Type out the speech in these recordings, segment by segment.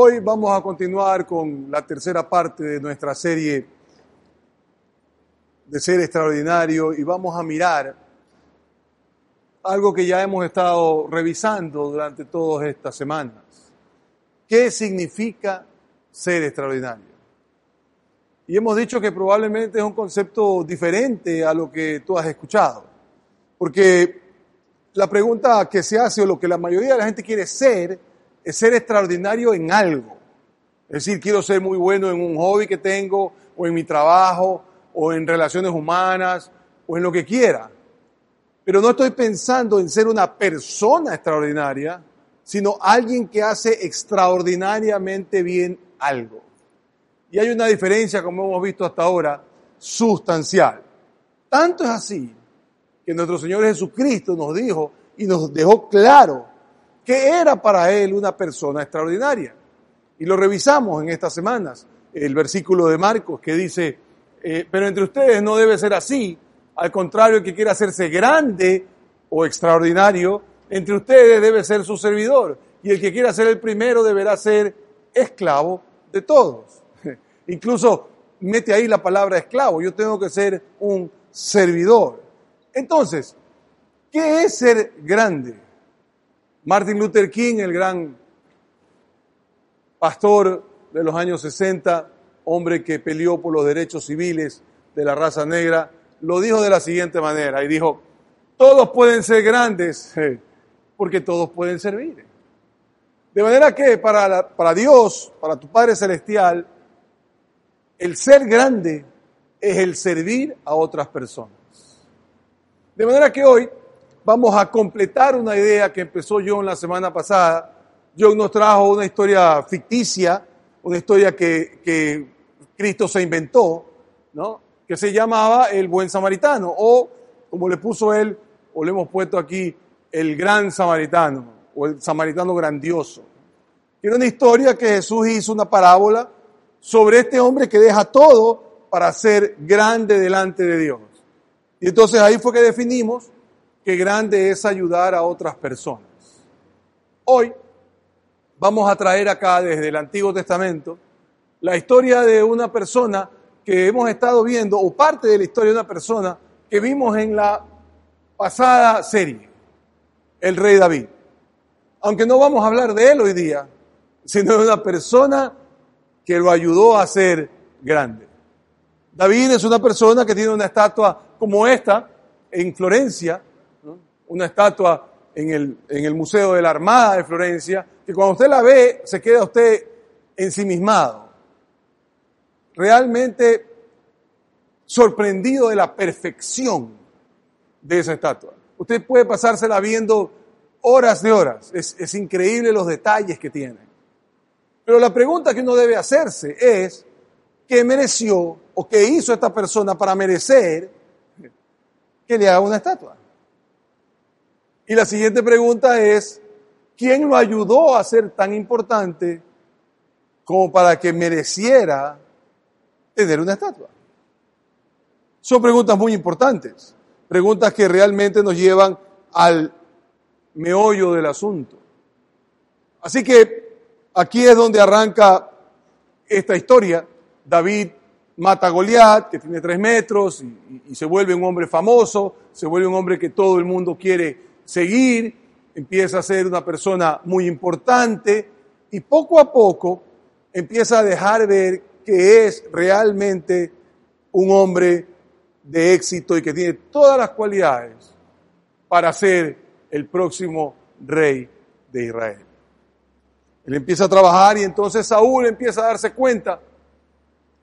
Hoy vamos a continuar con la tercera parte de nuestra serie de ser extraordinario y vamos a mirar algo que ya hemos estado revisando durante todas estas semanas. ¿Qué significa ser extraordinario? Y hemos dicho que probablemente es un concepto diferente a lo que tú has escuchado. Porque la pregunta que se hace o lo que la mayoría de la gente quiere ser es ser extraordinario en algo. Es decir, quiero ser muy bueno en un hobby que tengo o en mi trabajo o en relaciones humanas o en lo que quiera. Pero no estoy pensando en ser una persona extraordinaria, sino alguien que hace extraordinariamente bien algo. Y hay una diferencia, como hemos visto hasta ahora, sustancial. Tanto es así que nuestro Señor Jesucristo nos dijo y nos dejó claro que era para Él una persona extraordinaria. Y lo revisamos en estas semanas, el versículo de Marcos que dice, eh, pero entre ustedes no debe ser así, al contrario, el que quiera hacerse grande o extraordinario, entre ustedes debe ser su servidor, y el que quiera ser el primero deberá ser esclavo de todos. Incluso mete ahí la palabra esclavo, yo tengo que ser un servidor. Entonces, ¿qué es ser grande? Martin Luther King, el gran pastor de los años 60, hombre que peleó por los derechos civiles de la raza negra, lo dijo de la siguiente manera y dijo, todos pueden ser grandes porque todos pueden servir. De manera que para, para Dios, para tu Padre Celestial, el ser grande es el servir a otras personas. De manera que hoy vamos a completar una idea que empezó John la semana pasada. John nos trajo una historia ficticia, una historia que, Cristo se inventó, ¿no? que se llamaba el buen samaritano, o como le puso él, o le hemos puesto aquí, el gran samaritano, o el samaritano grandioso. Era una historia que Jesús hizo una parábola sobre este hombre que deja todo para ser grande delante de Dios. Y entonces ahí fue que definimos que grande es ayudar a otras personas. Hoy vamos a traer acá desde el Antiguo Testamento la historia de una persona que hemos estado viendo, o parte de la historia de una persona que vimos en la pasada serie, el rey David. Aunque no vamos a hablar de él hoy día, sino de una persona que lo ayudó a ser grande. David es una persona que tiene una estatua como esta en Florencia, una estatua en el, en el Museo de la Armada de Florencia, que cuando usted la ve se queda usted ensimismado realmente sorprendido de la perfección de esa estatua. Usted puede pasársela viendo horas de horas. Es, increíble los detalles que tiene. Pero la pregunta que uno debe hacerse es, ¿qué mereció o qué hizo esta persona para merecer que le haga una estatua? Y la siguiente pregunta es, ¿quién lo ayudó a ser tan importante como para que mereciera tener una estatua? Son preguntas muy importantes, preguntas que realmente nos llevan al meollo del asunto. Así que aquí es donde arranca esta historia. David mata a Goliat, que tiene tres metros, y, y, se vuelve un hombre famoso, se vuelve un hombre que todo el mundo quiere seguir, empieza a ser una persona muy importante, y poco a poco empieza a dejar ver que es realmente un hombre de éxito y que tiene todas las cualidades para ser el próximo rey de Israel. Él empieza a trabajar y entonces Saúl empieza a darse cuenta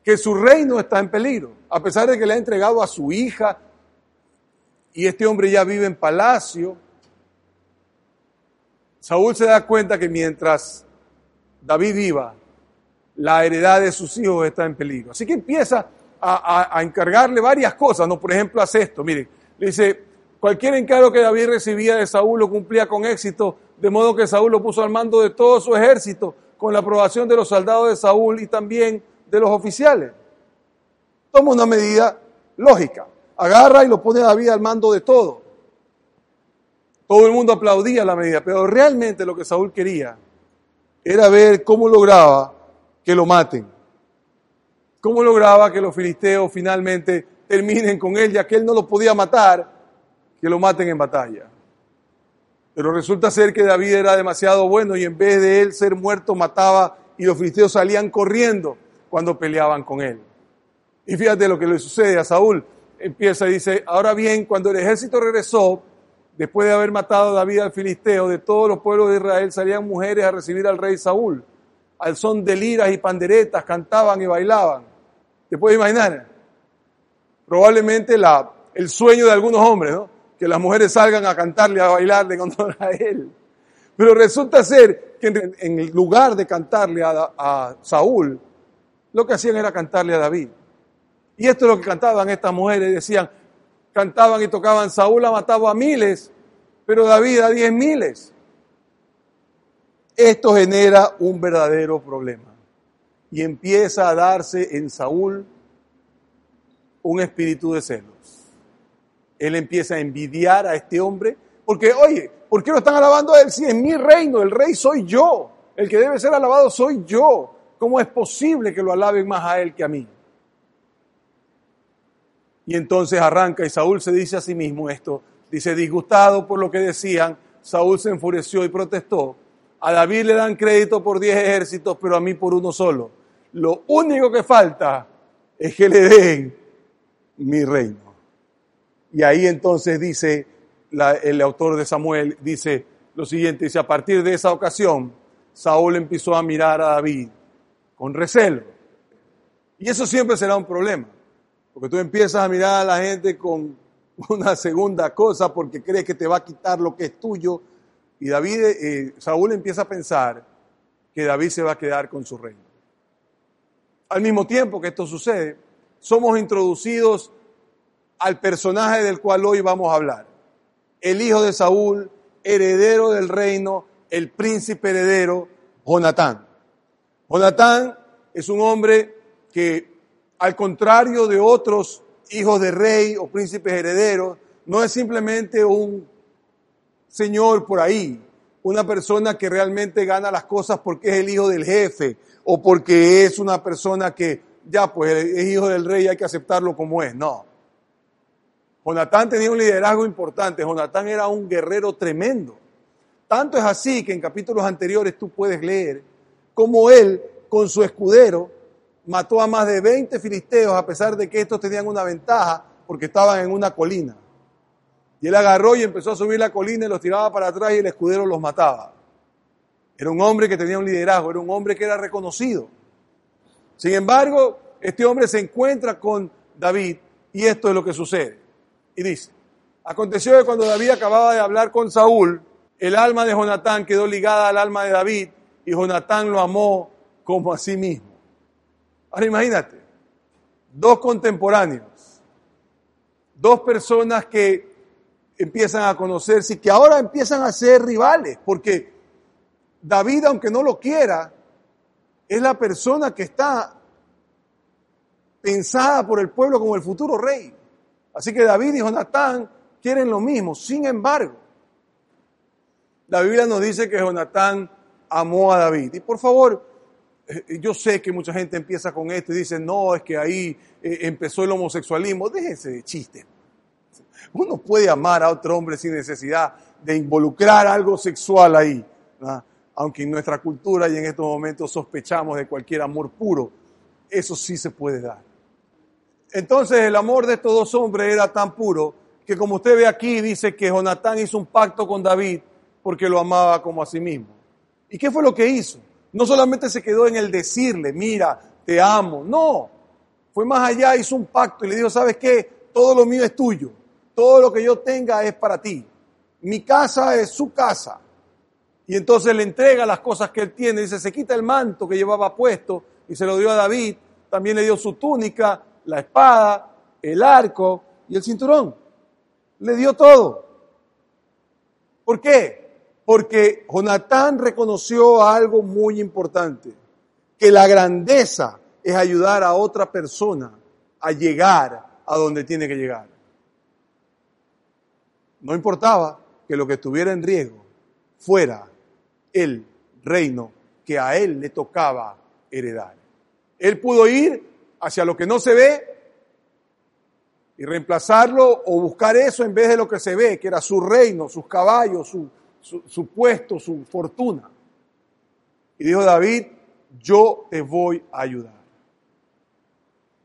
que su reino está en peligro, a pesar de que le ha entregado a su hija y este hombre ya vive en palacio. Saúl se da cuenta que mientras David viva, la heredad de sus hijos está en peligro. Así que empieza a, encargarle varias cosas, ¿no? Por ejemplo, hace esto, mire, le dice, cualquier encargo que David recibía de Saúl lo cumplía con éxito, de modo que Saúl lo puso al mando de todo su ejército, con la aprobación de los soldados de Saúl y también de los oficiales. Toma una medida lógica, agarra y lo pone a David al mando de todo. Todo el mundo aplaudía la medida, pero realmente lo que Saúl quería era ver cómo lograba que lo maten. Cómo lograba que los filisteos finalmente terminen con él, ya que él no lo podía matar, que lo maten en batalla. Pero resulta ser que David era demasiado bueno y en vez de él ser muerto mataba y los filisteos salían corriendo cuando peleaban con él. Y fíjate lo que le sucede a Saúl. Empieza y dice, ahora bien, cuando el ejército regresó, después de haber matado a David al filisteo, de todos los pueblos de Israel salían mujeres a recibir al rey Saúl. Al son de liras y panderetas, cantaban y bailaban. ¿Te puedes imaginar? Probablemente la, el sueño de algunos hombres, ¿no? Que las mujeres salgan a cantarle, a bailarle con a él. Pero resulta ser que en, lugar de cantarle a, a Saúl, lo que hacían era cantarle a David. Y esto es lo que cantaban estas mujeres, decían, cantaban y tocaban, Saúl ha matado a miles, pero David a diez miles. Esto genera un verdadero problema. Y empieza a darse en Saúl un espíritu de celos. Él empieza a envidiar a este hombre, porque, oye, ¿por qué lo están alabando a él si es mi reino? El rey soy yo. El que debe ser alabado soy yo. ¿Cómo es posible que lo alaben más a él que a mí? Y entonces arranca y Saúl se dice a sí mismo esto. Dice, disgustado por lo que decían, Saúl se enfureció y protestó. A David le dan crédito por diez ejércitos, pero a mí por uno solo. Lo único que falta es que le den mi reino. Y ahí entonces dice el autor de Samuel, dice lo siguiente, dice, a partir de esa ocasión, Saúl empezó a mirar a David con recelo. Y eso siempre será un problema, porque tú empiezas a mirar a la gente con una segunda cosa porque crees que te va a quitar lo que es tuyo. Y David, eh, Saúl empieza a pensar que David se va a quedar con su reino. Al mismo tiempo que esto sucede, somos introducidos al personaje del cual hoy vamos a hablar. El hijo de Saúl, heredero del reino, el príncipe heredero, Jonatán. Jonatán es un hombre que, al contrario de otros hijos de rey o príncipes herederos, no es simplemente un señor por ahí, una persona que realmente gana las cosas porque es el hijo del jefe o porque es una persona que ya pues es hijo del rey y hay que aceptarlo como es. No. Jonatán tenía un liderazgo importante, Jonatán era un guerrero tremendo. Tanto es así que en capítulos anteriores tú puedes leer cómo él, con su escudero, mató a más de 20 filisteos a pesar de que estos tenían una ventaja porque estaban en una colina. Y él agarró y empezó a subir la colina y los tiraba para atrás y el escudero los mataba. Era un hombre que tenía un liderazgo, era un hombre que era reconocido. Sin embargo, este hombre se encuentra con David y esto es lo que sucede. Y dice, aconteció que cuando David acababa de hablar con Saúl, el alma de Jonatán quedó ligada al alma de David y Jonatán lo amó como a sí mismo. Ahora imagínate, dos contemporáneos, dos personas que empiezan a conocerse y que ahora empiezan a ser rivales, porque David, aunque no lo quiera, es la persona que está pensada por el pueblo como el futuro rey. Así que David y Jonatán quieren lo mismo. Sin embargo, la Biblia nos dice que Jonatán amó a David. Y por favor, yo sé que mucha gente empieza con esto y dice, no, es que ahí eh, empezó el homosexualismo. Déjense de chiste. Uno puede amar a otro hombre sin necesidad de involucrar algo sexual ahí. Aunque en nuestra cultura y en estos momentos sospechamos de cualquier amor puro, eso sí se puede dar. Entonces el amor de estos dos hombres era tan puro que como usted ve aquí dice que Jonatán hizo un pacto con David porque lo amaba como a sí mismo. ¿Y qué fue lo que hizo? No solamente se quedó en el decirle, mira, te amo, no, fue más allá, hizo un pacto y le dijo, ¿sabes qué? Todo lo mío es tuyo, todo lo que yo tenga es para ti, mi casa es su casa. Y entonces le entrega las cosas que él tiene, dice, se quita el manto que llevaba puesto y se lo dio a David, también le dio su túnica, la espada, el arco y el cinturón. Le dio todo. ¿Por qué? Porque Jonatán reconoció algo muy importante, que la grandeza es ayudar a otra persona a llegar a donde tiene que llegar. No importaba que lo que estuviera en riesgo fuera el reino que a él le tocaba heredar. Él pudo ir hacia lo que no se ve y reemplazarlo o buscar eso en vez de lo que se ve, que era su reino, sus caballos, su, su, puesto, su fortuna. Y dijo David, yo te voy a ayudar.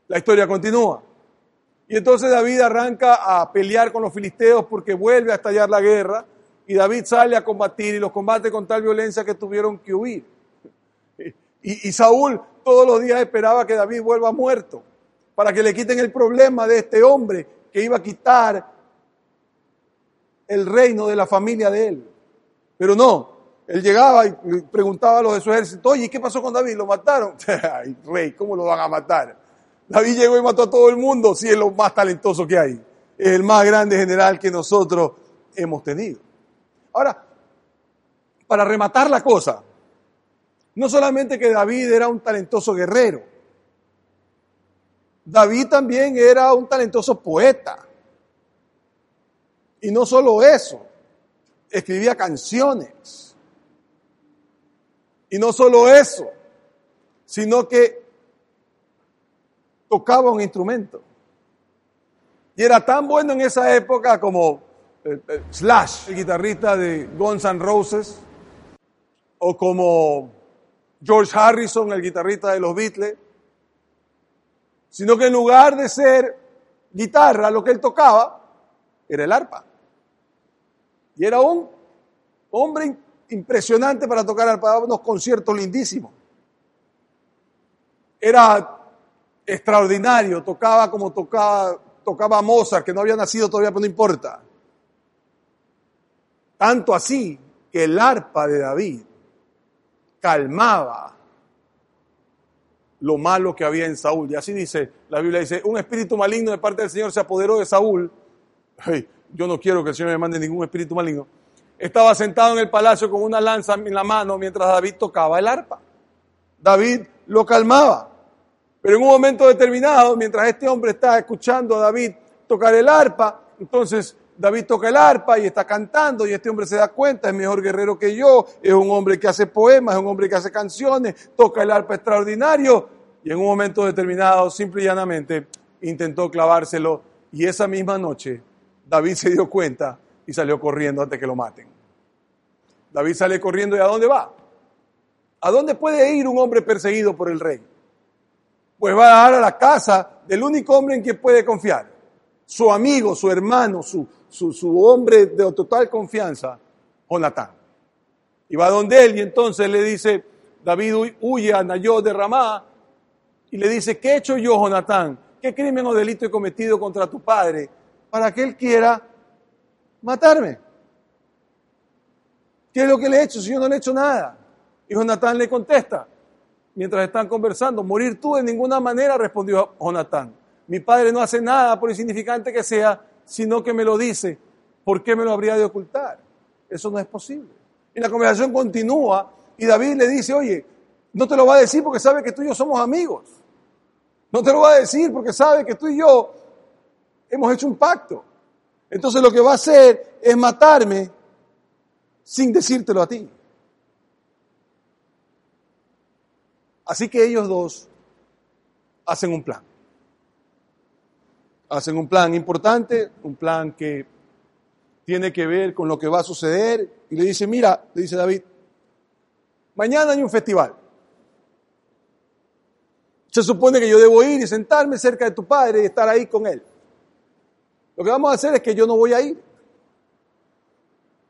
La historia continúa. Y entonces David arranca a pelear con los filisteos porque vuelve a estallar la guerra y David sale a combatir y los combate con tal violencia que tuvieron que huir. Y, y Saúl todos los días esperaba que David vuelva muerto para que le quiten el problema de este hombre que iba a quitar el reino de la familia de él. Pero no, él llegaba y preguntaba a los de su ejército, oye, ¿qué pasó con David? ¿Lo mataron? Ay, rey, ¿cómo lo van a matar? David llegó y mató a todo el mundo, si es lo más talentoso que hay. Es el más grande general que nosotros hemos tenido. Ahora, para rematar la cosa, no solamente que David era un talentoso guerrero, David también era un talentoso poeta. Y no solo eso, escribía canciones. Y no solo eso, sino que tocaba un instrumento. Y era tan bueno en esa época como eh, eh, Slash, el guitarrista de Guns N' Roses, o como George Harrison, el guitarrista de los Beatles, sino que en lugar de ser guitarra, lo que él tocaba era el arpa. Y era un hombre impresionante para tocar arpa, daba unos conciertos lindísimos. Era extraordinario, tocaba como tocaba, tocaba Mozart, que no había nacido todavía, pero no importa. Tanto así que el arpa de David calmaba lo malo que había en Saúl. Y así dice, la Biblia dice, un espíritu maligno de parte del Señor se apoderó de Saúl. Yo no quiero que el Señor me mande ningún espíritu maligno. Estaba sentado en el palacio con una lanza en la mano mientras David tocaba el arpa. David lo calmaba. Pero en un momento determinado, mientras este hombre está escuchando a David tocar el arpa, entonces David toca el arpa y está cantando y este hombre se da cuenta, es mejor guerrero que yo, es un hombre que hace poemas, es un hombre que hace canciones, toca el arpa extraordinario y en un momento determinado, simple y llanamente, intentó clavárselo y esa misma noche David se dio cuenta y salió corriendo antes que lo maten. David sale corriendo y ¿a dónde va? ¿A dónde puede ir un hombre perseguido por el rey? Pues va a dar a la casa del único hombre en quien puede confiar, su amigo, su hermano, su, su, hombre de total confianza, Jonatán. Y va donde él y entonces le dice, David huye a Nayot de Ramá y le dice, ¿qué he hecho yo, Jonatán? ¿Qué crimen o delito he cometido contra tu padre para que él quiera matarme? ¿Qué es lo que le he hecho si yo no le he hecho nada? Y Jonatán le contesta, mientras están conversando, morir tú de ninguna manera, respondió Jonatán. Mi padre no hace nada, por insignificante que sea, sino que me lo dice, ¿por qué me lo habría de ocultar? Eso no es posible. Y la conversación continúa y David le dice, oye, no te lo va a decir porque sabe que tú y yo somos amigos. No te lo va a decir porque sabe que tú y yo hemos hecho un pacto. Entonces lo que va a hacer es matarme sin decírtelo a ti. Así que ellos dos hacen un plan hacen un plan importante, un plan que tiene que ver con lo que va a suceder, y le dice, mira, le dice David, mañana hay un festival. Se supone que yo debo ir y sentarme cerca de tu padre y estar ahí con él. Lo que vamos a hacer es que yo no voy a ir.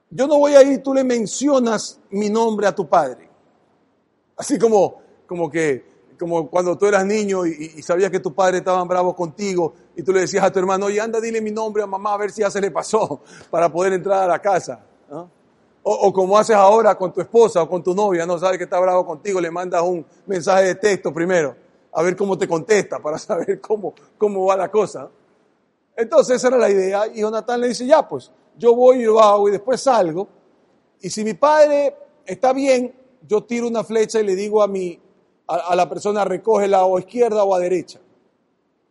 Yo no voy a ir, tú le mencionas mi nombre a tu padre. Así como, como que como cuando tú eras niño y, sabías que tu padre estaban bravos contigo y tú le decías a tu hermano, oye, anda, dile mi nombre a mamá a ver si ya se le pasó para poder entrar a la casa. O, como haces ahora con tu esposa o con tu novia, no sabes que está bravo contigo, le mandas un mensaje de texto primero, a ver cómo te contesta, para saber cómo, cómo va la cosa. Entonces esa era la idea y Jonathan le dice, ya pues, yo voy y lo hago y después salgo. Y si mi padre está bien, yo tiro una flecha y le digo a mi, a, la persona recógela o a izquierda o a derecha.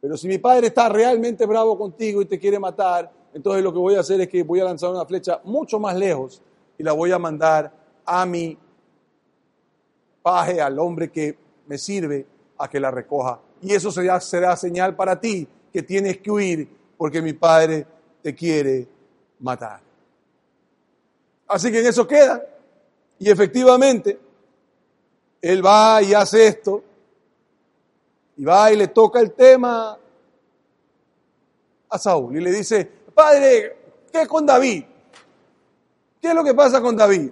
Pero si mi padre está realmente bravo contigo y te quiere matar, entonces lo que voy a hacer es que voy a lanzar una flecha mucho más lejos y la voy a mandar a mi paje al hombre que me sirve a que la recoja. Y eso será, será señal para ti que tienes que huir porque mi padre te quiere matar. Así que en eso queda. Y efectivamente, él va y hace esto. Y va y le toca el tema a Saúl. Y le dice, padre, ¿qué con David? ¿Qué es lo que pasa con David?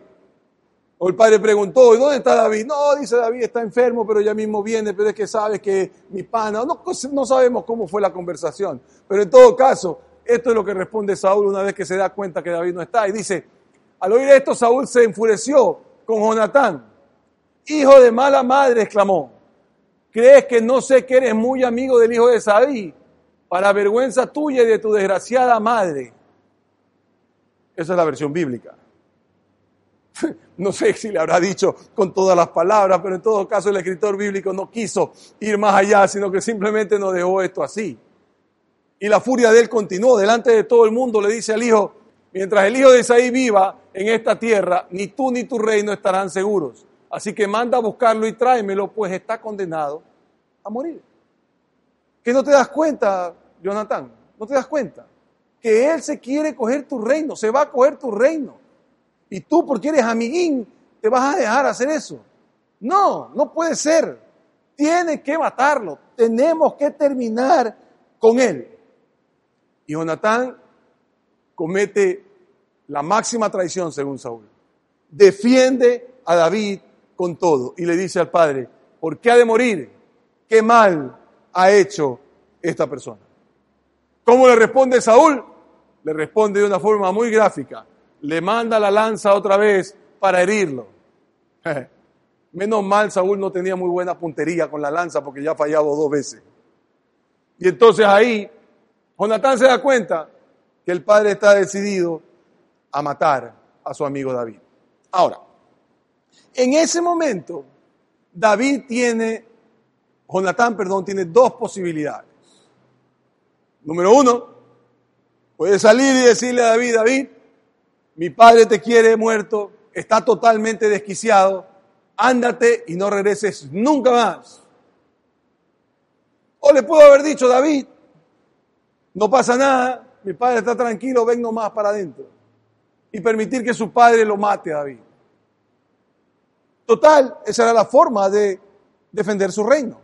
O el padre preguntó, ¿y dónde está David? No, dice David, está enfermo, pero ya mismo viene, pero es que sabes que mi pana, no, no sabemos cómo fue la conversación. Pero en todo caso, esto es lo que responde Saúl una vez que se da cuenta que David no está. Y dice, al oír esto, Saúl se enfureció con Jonatán. Hijo de mala madre, exclamó. ¿Crees que no sé que eres muy amigo del hijo de David? Para vergüenza tuya y de tu desgraciada madre. Esa es la versión bíblica. No sé si le habrá dicho con todas las palabras, pero en todo caso el escritor bíblico no quiso ir más allá, sino que simplemente nos dejó esto así. Y la furia de él continuó. Delante de todo el mundo le dice al hijo, mientras el hijo de Isaí viva en esta tierra, ni tú ni tu reino estarán seguros. Así que manda a buscarlo y tráemelo, pues está condenado a morir. ¿Que no te das cuenta, Jonathan? ¿No te das cuenta? Que él se quiere coger tu reino, se va a coger tu reino. Y tú, porque eres amiguín, te vas a dejar hacer eso. No, no puede ser. Tiene que matarlo. Tenemos que terminar con él. Y Jonatán comete la máxima traición según Saúl. Defiende a David con todo y le dice al padre, ¿por qué ha de morir? ¿Qué mal ha hecho esta persona? ¿Cómo le responde Saúl? Le responde de una forma muy gráfica le manda la lanza otra vez para herirlo. Menos mal Saúl no tenía muy buena puntería con la lanza porque ya ha fallado dos veces. Y entonces ahí Jonatán se da cuenta que el padre está decidido a matar a su amigo David. Ahora, en ese momento, David tiene, Jonatán, perdón, tiene dos posibilidades. Número uno, puede salir y decirle a David, David, mi padre te quiere muerto, está totalmente desquiciado, ándate y no regreses nunca más. O le puedo haber dicho, David, no pasa nada, mi padre está tranquilo, ven nomás para adentro. Y permitir que su padre lo mate a David. Total, esa era la forma de defender su reino.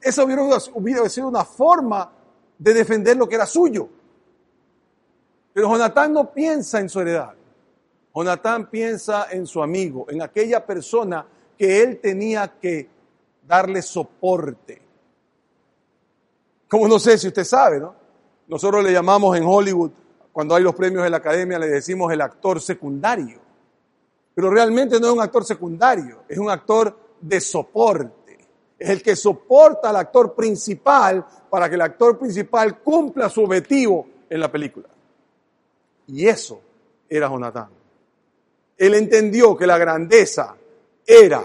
Esa hubiera, hubiera sido una forma de defender lo que era suyo. Pero Jonatán no piensa en su heredad. Jonatán piensa en su amigo, en aquella persona que él tenía que darle soporte. Como no sé si usted sabe, ¿no? Nosotros le llamamos en Hollywood, cuando hay los premios de la academia, le decimos el actor secundario. Pero realmente no es un actor secundario, es un actor de soporte. Es el que soporta al actor principal para que el actor principal cumpla su objetivo en la película. Y eso era Jonatán. Él entendió que la grandeza era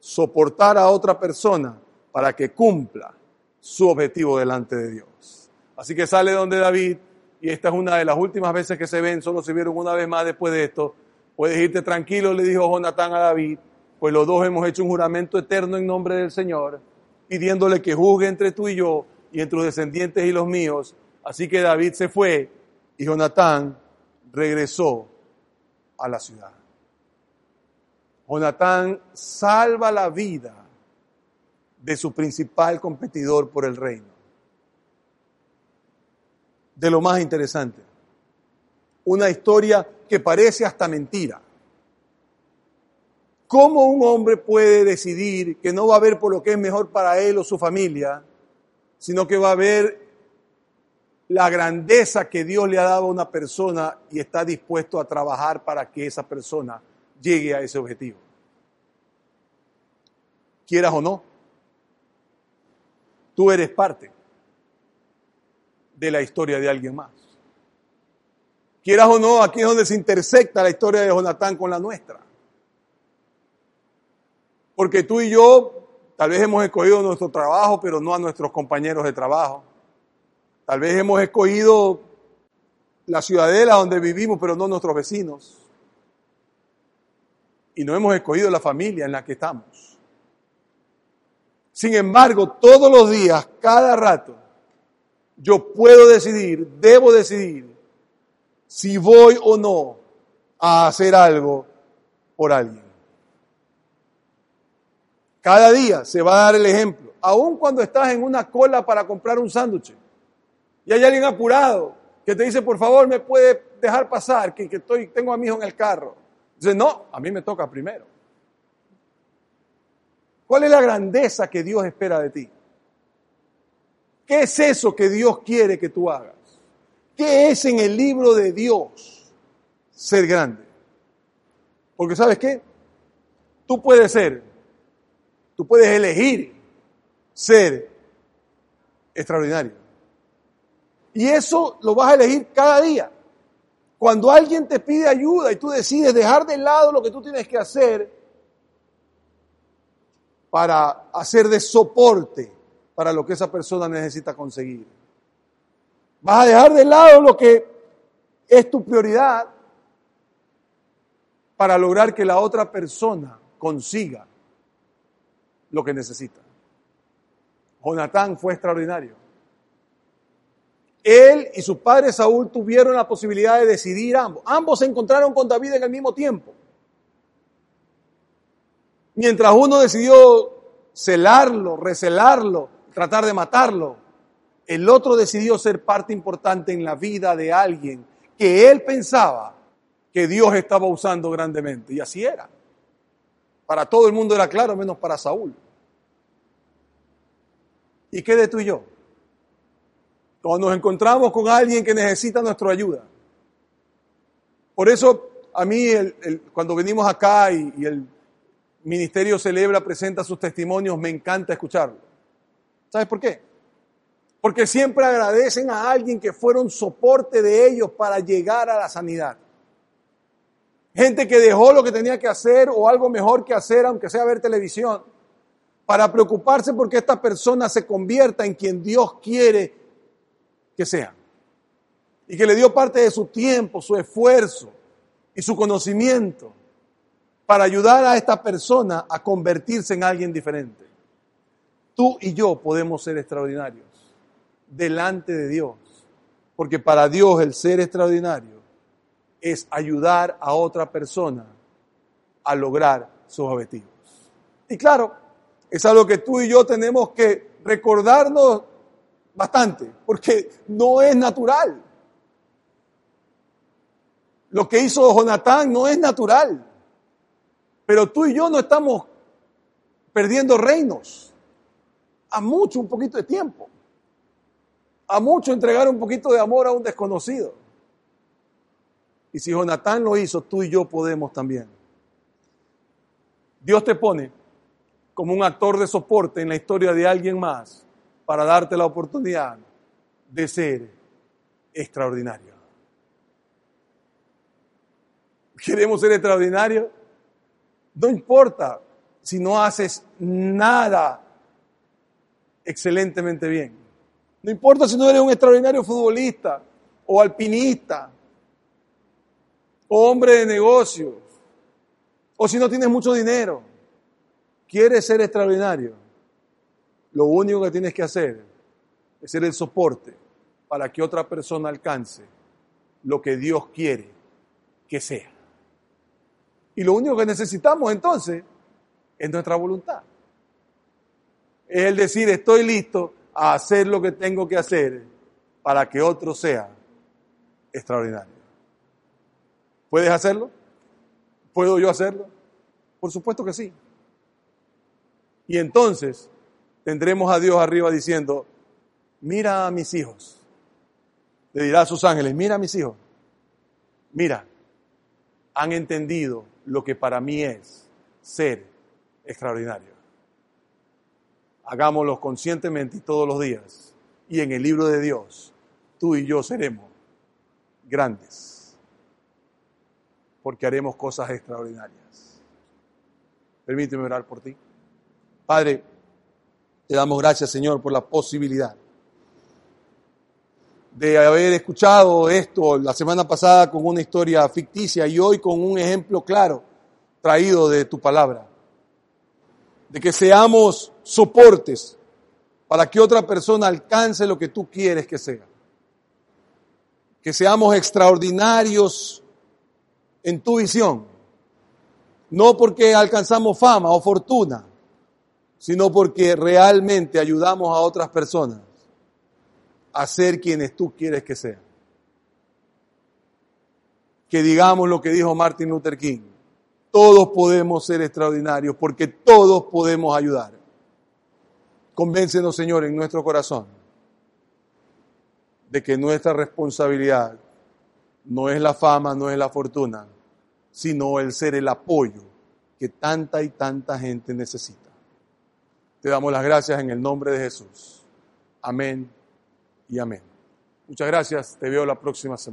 soportar a otra persona para que cumpla su objetivo delante de Dios. Así que sale donde David, y esta es una de las últimas veces que se ven, solo se vieron una vez más después de esto. Puedes irte tranquilo, le dijo Jonatán a David, pues los dos hemos hecho un juramento eterno en nombre del Señor, pidiéndole que juzgue entre tú y yo y entre los descendientes y los míos. Así que David se fue y Jonatán regresó a la ciudad. Jonatán salva la vida de su principal competidor por el reino. De lo más interesante, una historia que parece hasta mentira. ¿Cómo un hombre puede decidir que no va a ver por lo que es mejor para él o su familia, sino que va a ver la grandeza que Dios le ha dado a una persona y está dispuesto a trabajar para que esa persona llegue a ese objetivo. Quieras o no, tú eres parte de la historia de alguien más. Quieras o no, aquí es donde se intersecta la historia de Jonatán con la nuestra. Porque tú y yo tal vez hemos escogido nuestro trabajo, pero no a nuestros compañeros de trabajo. Tal vez hemos escogido la ciudadela donde vivimos, pero no nuestros vecinos y no hemos escogido la familia en la que estamos. Sin embargo, todos los días, cada rato, yo puedo decidir, debo decidir si voy o no a hacer algo por alguien. Cada día se va a dar el ejemplo, aun cuando estás en una cola para comprar un sándwich y hay alguien apurado que te dice, por favor, me puede dejar pasar, que, estoy, tengo a mi hijo en el carro. Dice, no, a mí me toca primero. ¿Cuál es la grandeza que Dios espera de ti? ¿Qué es eso que Dios quiere que tú hagas? ¿Qué es en el libro de Dios ser grande? Porque sabes qué? Tú puedes ser, tú puedes elegir ser extraordinario. Y eso lo vas a elegir cada día. Cuando alguien te pide ayuda y tú decides dejar de lado lo que tú tienes que hacer para hacer de soporte para lo que esa persona necesita conseguir. Vas a dejar de lado lo que es tu prioridad para lograr que la otra persona consiga lo que necesita. Jonatán fue extraordinario. Él y su padre Saúl tuvieron la posibilidad de decidir ambos. Ambos se encontraron con David en el mismo tiempo. Mientras uno decidió celarlo, recelarlo, tratar de matarlo, el otro decidió ser parte importante en la vida de alguien que él pensaba que Dios estaba usando grandemente. Y así era. Para todo el mundo era claro, menos para Saúl. ¿Y qué de tú y yo? Cuando nos encontramos con alguien que necesita nuestra ayuda. Por eso a mí cuando venimos acá y, y el ministerio celebra, presenta sus testimonios, me encanta escucharlo. ¿Sabes por qué? Porque siempre agradecen a alguien que fueron soporte de ellos para llegar a la sanidad. Gente que dejó lo que tenía que hacer o algo mejor que hacer, aunque sea ver televisión, para preocuparse porque esta persona se convierta en quien Dios quiere que sea. Y que le dio parte de su tiempo, su esfuerzo y su conocimiento para ayudar a esta persona a convertirse en alguien diferente. Tú y yo podemos ser extraordinarios delante de Dios. Porque para Dios el ser extraordinario es ayudar a otra persona a lograr sus objetivos. Y claro, es algo que tú y yo tenemos que recordarnos bastante, porque no es natural. Lo que hizo Jonatán no es natural. Pero tú y yo no estamos perdiendo reinos. A mucho, un poquito de tiempo a mucho entregar un poquito de amor a un desconocido. Y si Jonatán lo hizo, tú y yo podemos también. Dios te pone como un actor de soporte en la historia de alguien más para darte la oportunidad de ser extraordinario. ¿Queremos ser extraordinarios? No importa si no haces nada excelentemente bien. No importa si no eres un extraordinario futbolista o alpinista o hombre de negocios o si no tienes mucho dinero. Quieres ser extraordinario. Lo único que tienes que hacer es ser el soporte para que otra persona alcance lo que Dios quiere que sea. Y lo único que necesitamos entonces es nuestra voluntad. Es el decir, estoy listo a hacer lo que tengo que hacer para que otro sea extraordinario. ¿Puedes hacerlo? ¿Puedo yo hacerlo? Por supuesto que sí. Y entonces tendremos a Dios arriba diciendo, mira a mis hijos. Le dirá a sus ángeles, mira a mis hijos. Mira, han entendido lo que para mí es ser extraordinario hagámoslo conscientemente y todos los días. Y en el libro de Dios, tú y yo seremos grandes, porque haremos cosas extraordinarias. Permíteme orar por ti. Padre, te damos gracias, Señor, por la posibilidad de haber escuchado esto la semana pasada con una historia ficticia y hoy con un ejemplo claro traído de tu palabra. De que seamos soportes para que otra persona alcance lo que tú quieres que sea. Que seamos extraordinarios en tu visión. No porque alcanzamos fama o fortuna, sino porque realmente ayudamos a otras personas a ser quienes tú quieres que sean. Que digamos lo que dijo Martin Luther King. Todos podemos ser extraordinarios porque todos podemos ayudar. Convéncenos, Señor, en nuestro corazón de que nuestra responsabilidad no es la fama, no es la fortuna, sino el ser el apoyo que tanta y tanta gente necesita. Te damos las gracias en el nombre de Jesús. Amén y amén. Muchas gracias. Te veo la próxima semana.